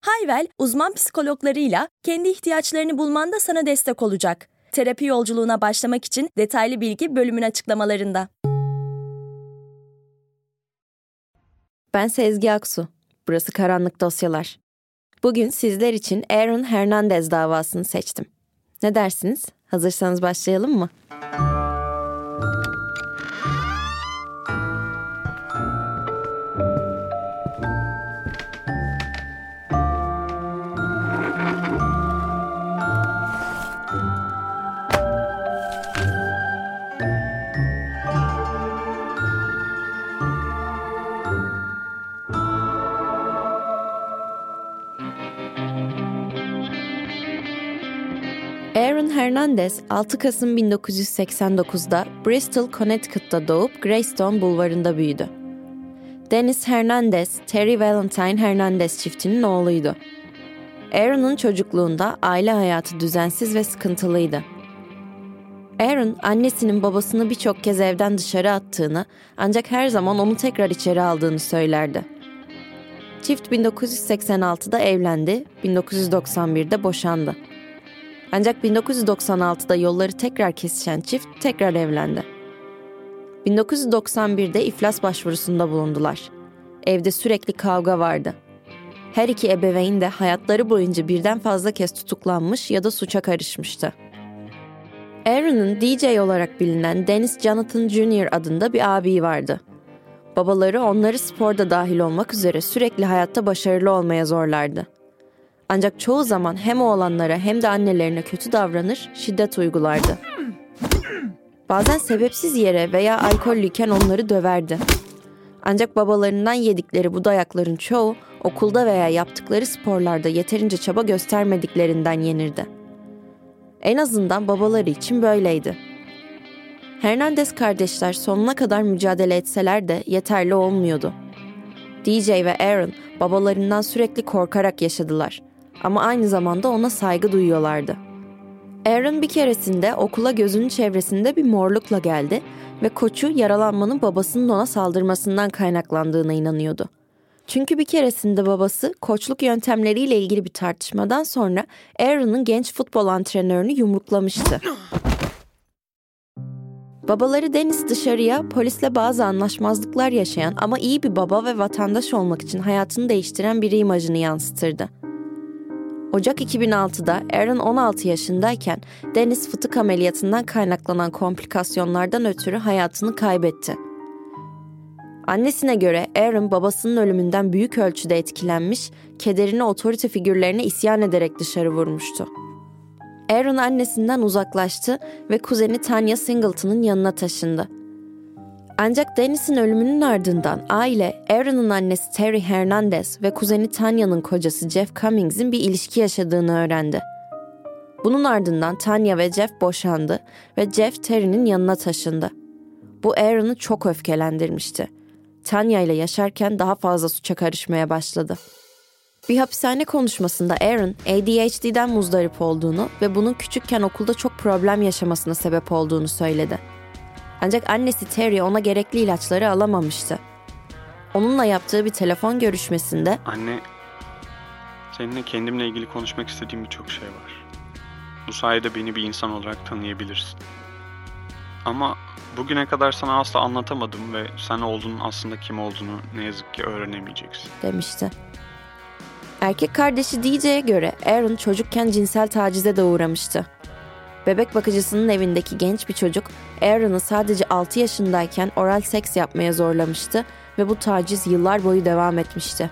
Hayvel, uzman psikologlarıyla kendi ihtiyaçlarını bulmanda sana destek olacak. Terapi yolculuğuna başlamak için detaylı bilgi bölümün açıklamalarında. Ben Sezgi Aksu. Burası Karanlık Dosyalar. Bugün sizler için Aaron Hernandez davasını seçtim. Ne dersiniz? Hazırsanız başlayalım mı? Aaron Hernandez 6 Kasım 1989'da Bristol, Connecticut'ta doğup Greystone Bulvarı'nda büyüdü. Dennis Hernandez, Terry Valentine Hernandez çiftinin oğluydu. Aaron'un çocukluğunda aile hayatı düzensiz ve sıkıntılıydı. Aaron, annesinin babasını birçok kez evden dışarı attığını ancak her zaman onu tekrar içeri aldığını söylerdi. Çift 1986'da evlendi, 1991'de boşandı. Ancak 1996'da yolları tekrar kesişen çift tekrar evlendi. 1991'de iflas başvurusunda bulundular. Evde sürekli kavga vardı. Her iki ebeveyn de hayatları boyunca birden fazla kez tutuklanmış ya da suça karışmıştı. Aaron'ın DJ olarak bilinen Dennis Jonathan Jr. adında bir abi vardı. Babaları onları sporda dahil olmak üzere sürekli hayatta başarılı olmaya zorlardı. Ancak çoğu zaman hem oğlanlara hem de annelerine kötü davranır, şiddet uygulardı. Bazen sebepsiz yere veya alkollüyken onları döverdi. Ancak babalarından yedikleri bu dayakların çoğu okulda veya yaptıkları sporlarda yeterince çaba göstermediklerinden yenirdi. En azından babaları için böyleydi. Hernandez kardeşler sonuna kadar mücadele etseler de yeterli olmuyordu. DJ ve Aaron babalarından sürekli korkarak yaşadılar ama aynı zamanda ona saygı duyuyorlardı. Aaron bir keresinde okula gözünün çevresinde bir morlukla geldi ve koçu yaralanmanın babasının ona saldırmasından kaynaklandığına inanıyordu. Çünkü bir keresinde babası koçluk yöntemleriyle ilgili bir tartışmadan sonra Aaron'ın genç futbol antrenörünü yumruklamıştı. Babaları Deniz dışarıya polisle bazı anlaşmazlıklar yaşayan ama iyi bir baba ve vatandaş olmak için hayatını değiştiren biri imajını yansıtırdı. Ocak 2006'da Aaron 16 yaşındayken Deniz fıtık ameliyatından kaynaklanan komplikasyonlardan ötürü hayatını kaybetti. Annesine göre Aaron babasının ölümünden büyük ölçüde etkilenmiş, kederini otorite figürlerine isyan ederek dışarı vurmuştu. Aaron annesinden uzaklaştı ve kuzeni Tanya Singleton'ın yanına taşındı. Ancak Dennis'in ölümünün ardından aile Aaron'ın annesi Terry Hernandez ve kuzeni Tanya'nın kocası Jeff Cummings'in bir ilişki yaşadığını öğrendi. Bunun ardından Tanya ve Jeff boşandı ve Jeff Terry'nin yanına taşındı. Bu Aaron'ı çok öfkelendirmişti. Tanya ile yaşarken daha fazla suça karışmaya başladı. Bir hapishane konuşmasında Aaron ADHD'den muzdarip olduğunu ve bunun küçükken okulda çok problem yaşamasına sebep olduğunu söyledi. Ancak annesi Terry ona gerekli ilaçları alamamıştı. Onunla yaptığı bir telefon görüşmesinde Anne, seninle kendimle ilgili konuşmak istediğim birçok şey var. Bu sayede beni bir insan olarak tanıyabilirsin. Ama bugüne kadar sana asla anlatamadım ve sen oğlunun aslında kim olduğunu ne yazık ki öğrenemeyeceksin. demişti. Erkek kardeşi DJ'ye göre Aaron çocukken cinsel tacize de uğramıştı. Bebek bakıcısının evindeki genç bir çocuk Aaron'ı sadece 6 yaşındayken oral seks yapmaya zorlamıştı ve bu taciz yıllar boyu devam etmişti.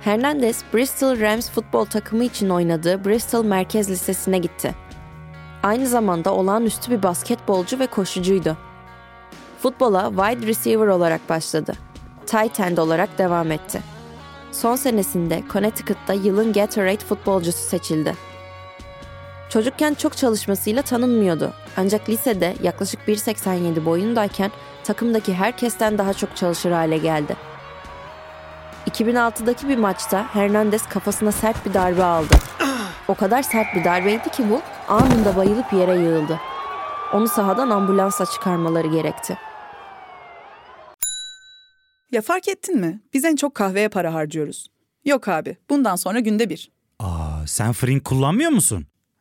Hernandez, Bristol Rams futbol takımı için oynadığı Bristol Merkez Lisesi'ne gitti. Aynı zamanda olağanüstü bir basketbolcu ve koşucuydu. Futbola wide receiver olarak başladı. Tight end olarak devam etti. Son senesinde Connecticut'ta yılın Gatorade futbolcusu seçildi. Çocukken çok çalışmasıyla tanınmıyordu. Ancak lisede yaklaşık 1.87 boyundayken takımdaki herkesten daha çok çalışır hale geldi. 2006'daki bir maçta Hernandez kafasına sert bir darbe aldı. O kadar sert bir darbeydi ki bu anında bayılıp yere yığıldı. Onu sahadan ambulansla çıkarmaları gerekti. Ya fark ettin mi? Biz en çok kahveye para harcıyoruz. Yok abi, bundan sonra günde bir. Aa, sen Frink kullanmıyor musun?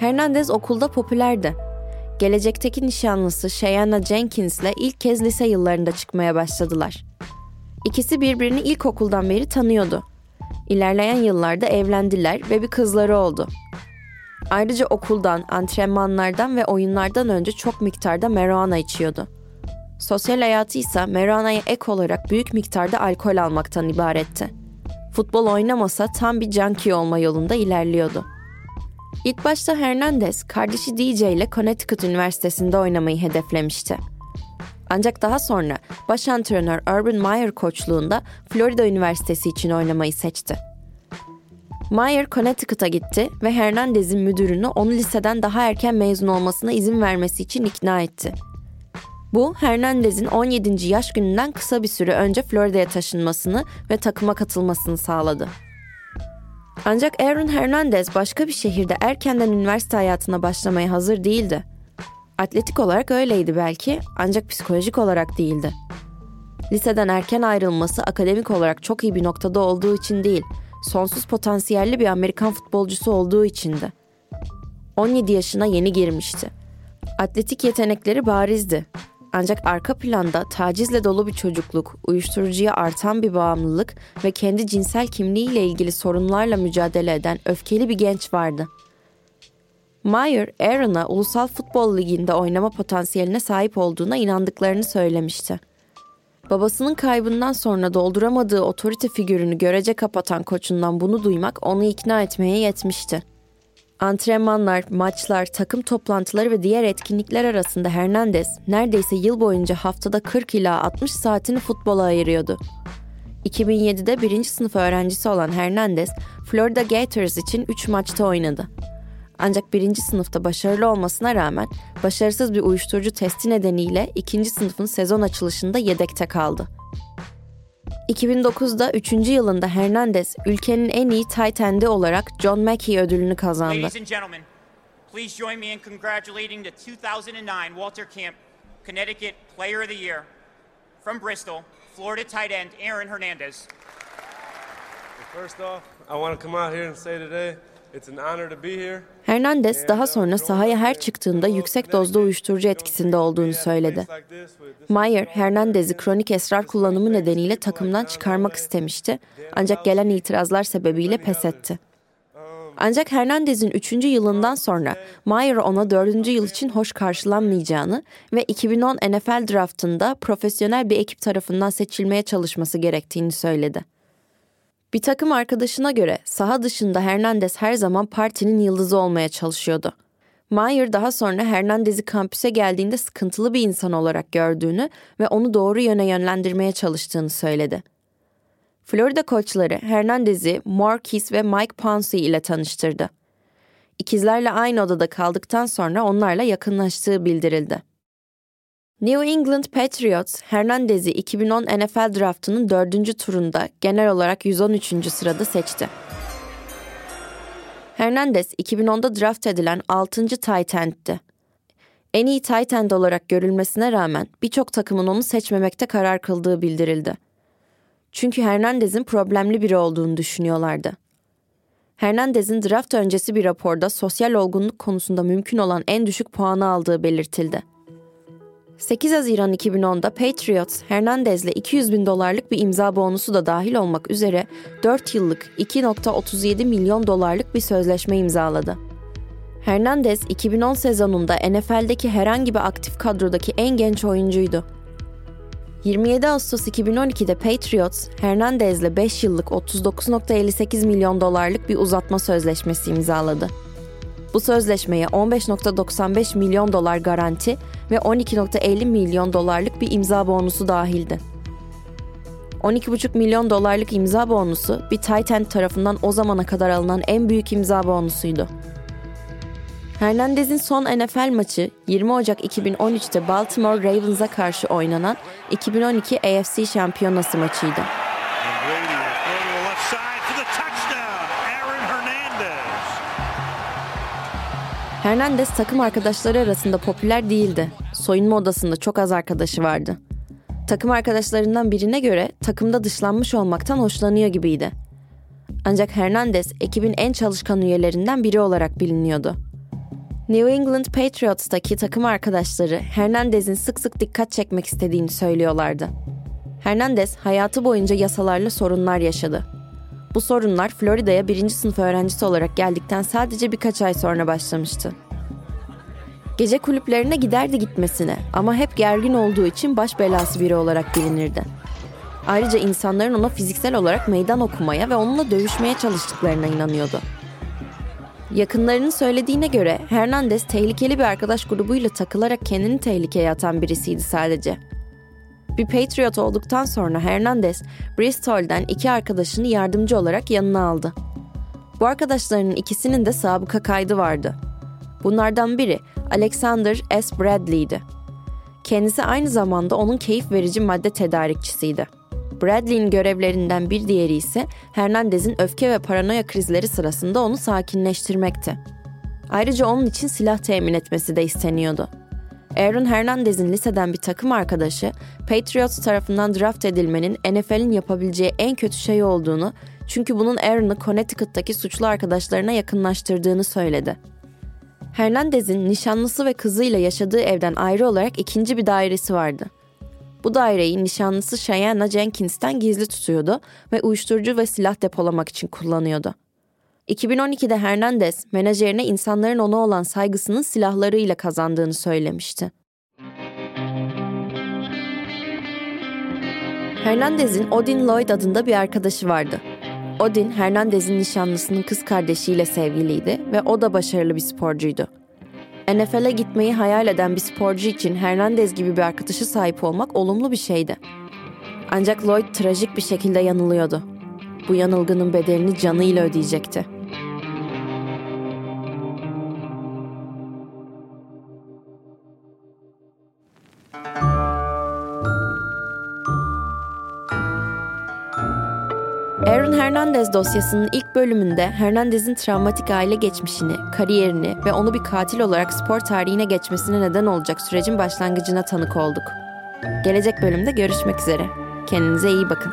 Hernandez okulda popülerdi. Gelecekteki nişanlısı Cheyenne Jenkins'le ilk kez lise yıllarında çıkmaya başladılar. İkisi birbirini ilkokuldan beri tanıyordu. İlerleyen yıllarda evlendiler ve bir kızları oldu. Ayrıca okuldan, antrenmanlardan ve oyunlardan önce çok miktarda marijuana içiyordu. Sosyal hayatı ise marijuana'ya ek olarak büyük miktarda alkol almaktan ibaretti. Futbol oynamasa tam bir junkie olma yolunda ilerliyordu. İlk başta Hernandez, kardeşi DJ ile Connecticut Üniversitesi'nde oynamayı hedeflemişti. Ancak daha sonra baş antrenör Urban Meyer koçluğunda Florida Üniversitesi için oynamayı seçti. Meyer Connecticut'a gitti ve Hernandez'in müdürünü onu liseden daha erken mezun olmasına izin vermesi için ikna etti. Bu, Hernandez'in 17. yaş gününden kısa bir süre önce Florida'ya taşınmasını ve takıma katılmasını sağladı. Ancak Aaron Hernandez başka bir şehirde erkenden üniversite hayatına başlamaya hazır değildi. Atletik olarak öyleydi belki ancak psikolojik olarak değildi. Liseden erken ayrılması akademik olarak çok iyi bir noktada olduğu için değil, sonsuz potansiyelli bir Amerikan futbolcusu olduğu içindi. 17 yaşına yeni girmişti. Atletik yetenekleri barizdi. Ancak arka planda tacizle dolu bir çocukluk, uyuşturucuya artan bir bağımlılık ve kendi cinsel kimliğiyle ilgili sorunlarla mücadele eden öfkeli bir genç vardı. Meyer, Aaron'a Ulusal Futbol Ligi'nde oynama potansiyeline sahip olduğuna inandıklarını söylemişti. Babasının kaybından sonra dolduramadığı otorite figürünü görece kapatan koçundan bunu duymak onu ikna etmeye yetmişti. Antrenmanlar, maçlar, takım toplantıları ve diğer etkinlikler arasında Hernandez neredeyse yıl boyunca haftada 40 ila 60 saatini futbola ayırıyordu. 2007'de birinci sınıf öğrencisi olan Hernandez, Florida Gators için 3 maçta oynadı. Ancak birinci sınıfta başarılı olmasına rağmen başarısız bir uyuşturucu testi nedeniyle ikinci sınıfın sezon açılışında yedekte kaldı. 2009'da 3. yılında Hernandez ülkenin en iyi tight end'i olarak John Mackey ödülünü kazandı. Ladies and gentlemen, please join me in congratulating the 2009 Walter Camp Connecticut Player of the Year from Bristol, Florida tight end Aaron Hernandez. First off, I want to come out here and say today it's an honor to be here. Hernandez daha sonra sahaya her çıktığında yüksek dozda uyuşturucu etkisinde olduğunu söyledi. Meyer, Hernandez'i kronik esrar kullanımı nedeniyle takımdan çıkarmak istemişti ancak gelen itirazlar sebebiyle pes etti. Ancak Hernandez'in 3. yılından sonra Meyer ona 4. yıl için hoş karşılanmayacağını ve 2010 NFL draftında profesyonel bir ekip tarafından seçilmeye çalışması gerektiğini söyledi. Bir takım arkadaşına göre saha dışında Hernandez her zaman partinin yıldızı olmaya çalışıyordu. Meyer daha sonra Hernandez'i kampüse geldiğinde sıkıntılı bir insan olarak gördüğünü ve onu doğru yöne yönlendirmeye çalıştığını söyledi. Florida koçları Hernandez'i Marquis ve Mike Pouncey ile tanıştırdı. İkizlerle aynı odada kaldıktan sonra onlarla yakınlaştığı bildirildi. New England Patriots, Hernandez'i 2010 NFL draftının dördüncü turunda genel olarak 113. sırada seçti. Hernandez 2010'da draft edilen 6. tight end'ti. En iyi tight end olarak görülmesine rağmen birçok takımın onu seçmemekte karar kıldığı bildirildi. Çünkü Hernandez'in problemli biri olduğunu düşünüyorlardı. Hernandez'in draft öncesi bir raporda sosyal olgunluk konusunda mümkün olan en düşük puanı aldığı belirtildi. 8 Haziran 2010'da Patriots, Hernandez'le 200 bin dolarlık bir imza bonusu da dahil olmak üzere 4 yıllık 2.37 milyon dolarlık bir sözleşme imzaladı. Hernandez 2010 sezonunda NFL'deki herhangi bir aktif kadrodaki en genç oyuncuydu. 27 Ağustos 2012'de Patriots, Hernandez'le 5 yıllık 39.58 milyon dolarlık bir uzatma sözleşmesi imzaladı. Bu sözleşmeye 15.95 milyon dolar garanti ve 12.50 milyon dolarlık bir imza bonusu dahildi. 12,5 milyon dolarlık imza bonusu bir tight end tarafından o zamana kadar alınan en büyük imza bonusuydu. Hernandez'in son NFL maçı 20 Ocak 2013'te Baltimore Ravens'a karşı oynanan 2012 AFC Şampiyonası maçıydı. Hernandez takım arkadaşları arasında popüler değildi. Soyunma odasında çok az arkadaşı vardı. Takım arkadaşlarından birine göre takımda dışlanmış olmaktan hoşlanıyor gibiydi. Ancak Hernandez ekibin en çalışkan üyelerinden biri olarak biliniyordu. New England Patriots'taki takım arkadaşları Hernandez'in sık sık dikkat çekmek istediğini söylüyorlardı. Hernandez hayatı boyunca yasalarla sorunlar yaşadı. Bu sorunlar Florida'ya birinci sınıf öğrencisi olarak geldikten sadece birkaç ay sonra başlamıştı. Gece kulüplerine giderdi gitmesine ama hep gergin olduğu için baş belası biri olarak bilinirdi. Ayrıca insanların ona fiziksel olarak meydan okumaya ve onunla dövüşmeye çalıştıklarına inanıyordu. Yakınlarının söylediğine göre Hernandez tehlikeli bir arkadaş grubuyla takılarak kendini tehlikeye atan birisiydi sadece. Bir Patriot olduktan sonra Hernandez, Bristol'den iki arkadaşını yardımcı olarak yanına aldı. Bu arkadaşlarının ikisinin de sabıka kaydı vardı. Bunlardan biri Alexander S. Bradley'di. Kendisi aynı zamanda onun keyif verici madde tedarikçisiydi. Bradley'in görevlerinden bir diğeri ise Hernandez'in öfke ve paranoya krizleri sırasında onu sakinleştirmekti. Ayrıca onun için silah temin etmesi de isteniyordu. Aaron Hernandez'in liseden bir takım arkadaşı, Patriots tarafından draft edilmenin NFL'in yapabileceği en kötü şey olduğunu, çünkü bunun Aaron'ı Connecticut'taki suçlu arkadaşlarına yakınlaştırdığını söyledi. Hernandez'in nişanlısı ve kızıyla yaşadığı evden ayrı olarak ikinci bir dairesi vardı. Bu daireyi nişanlısı Cheyenne Jenkins'ten gizli tutuyordu ve uyuşturucu ve silah depolamak için kullanıyordu. 2012'de Hernandez, menajerine insanların ona olan saygısının silahlarıyla kazandığını söylemişti. Hernandez'in Odin Lloyd adında bir arkadaşı vardı. Odin, Hernandez'in nişanlısının kız kardeşiyle sevgiliydi ve o da başarılı bir sporcuydu. NFL'e gitmeyi hayal eden bir sporcu için Hernandez gibi bir arkadaşı sahip olmak olumlu bir şeydi. Ancak Lloyd trajik bir şekilde yanılıyordu. Bu yanılgının bedelini canıyla ödeyecekti. Hernandez dosyasının ilk bölümünde Hernandez'in travmatik aile geçmişini, kariyerini ve onu bir katil olarak spor tarihine geçmesine neden olacak sürecin başlangıcına tanık olduk. Gelecek bölümde görüşmek üzere. Kendinize iyi bakın.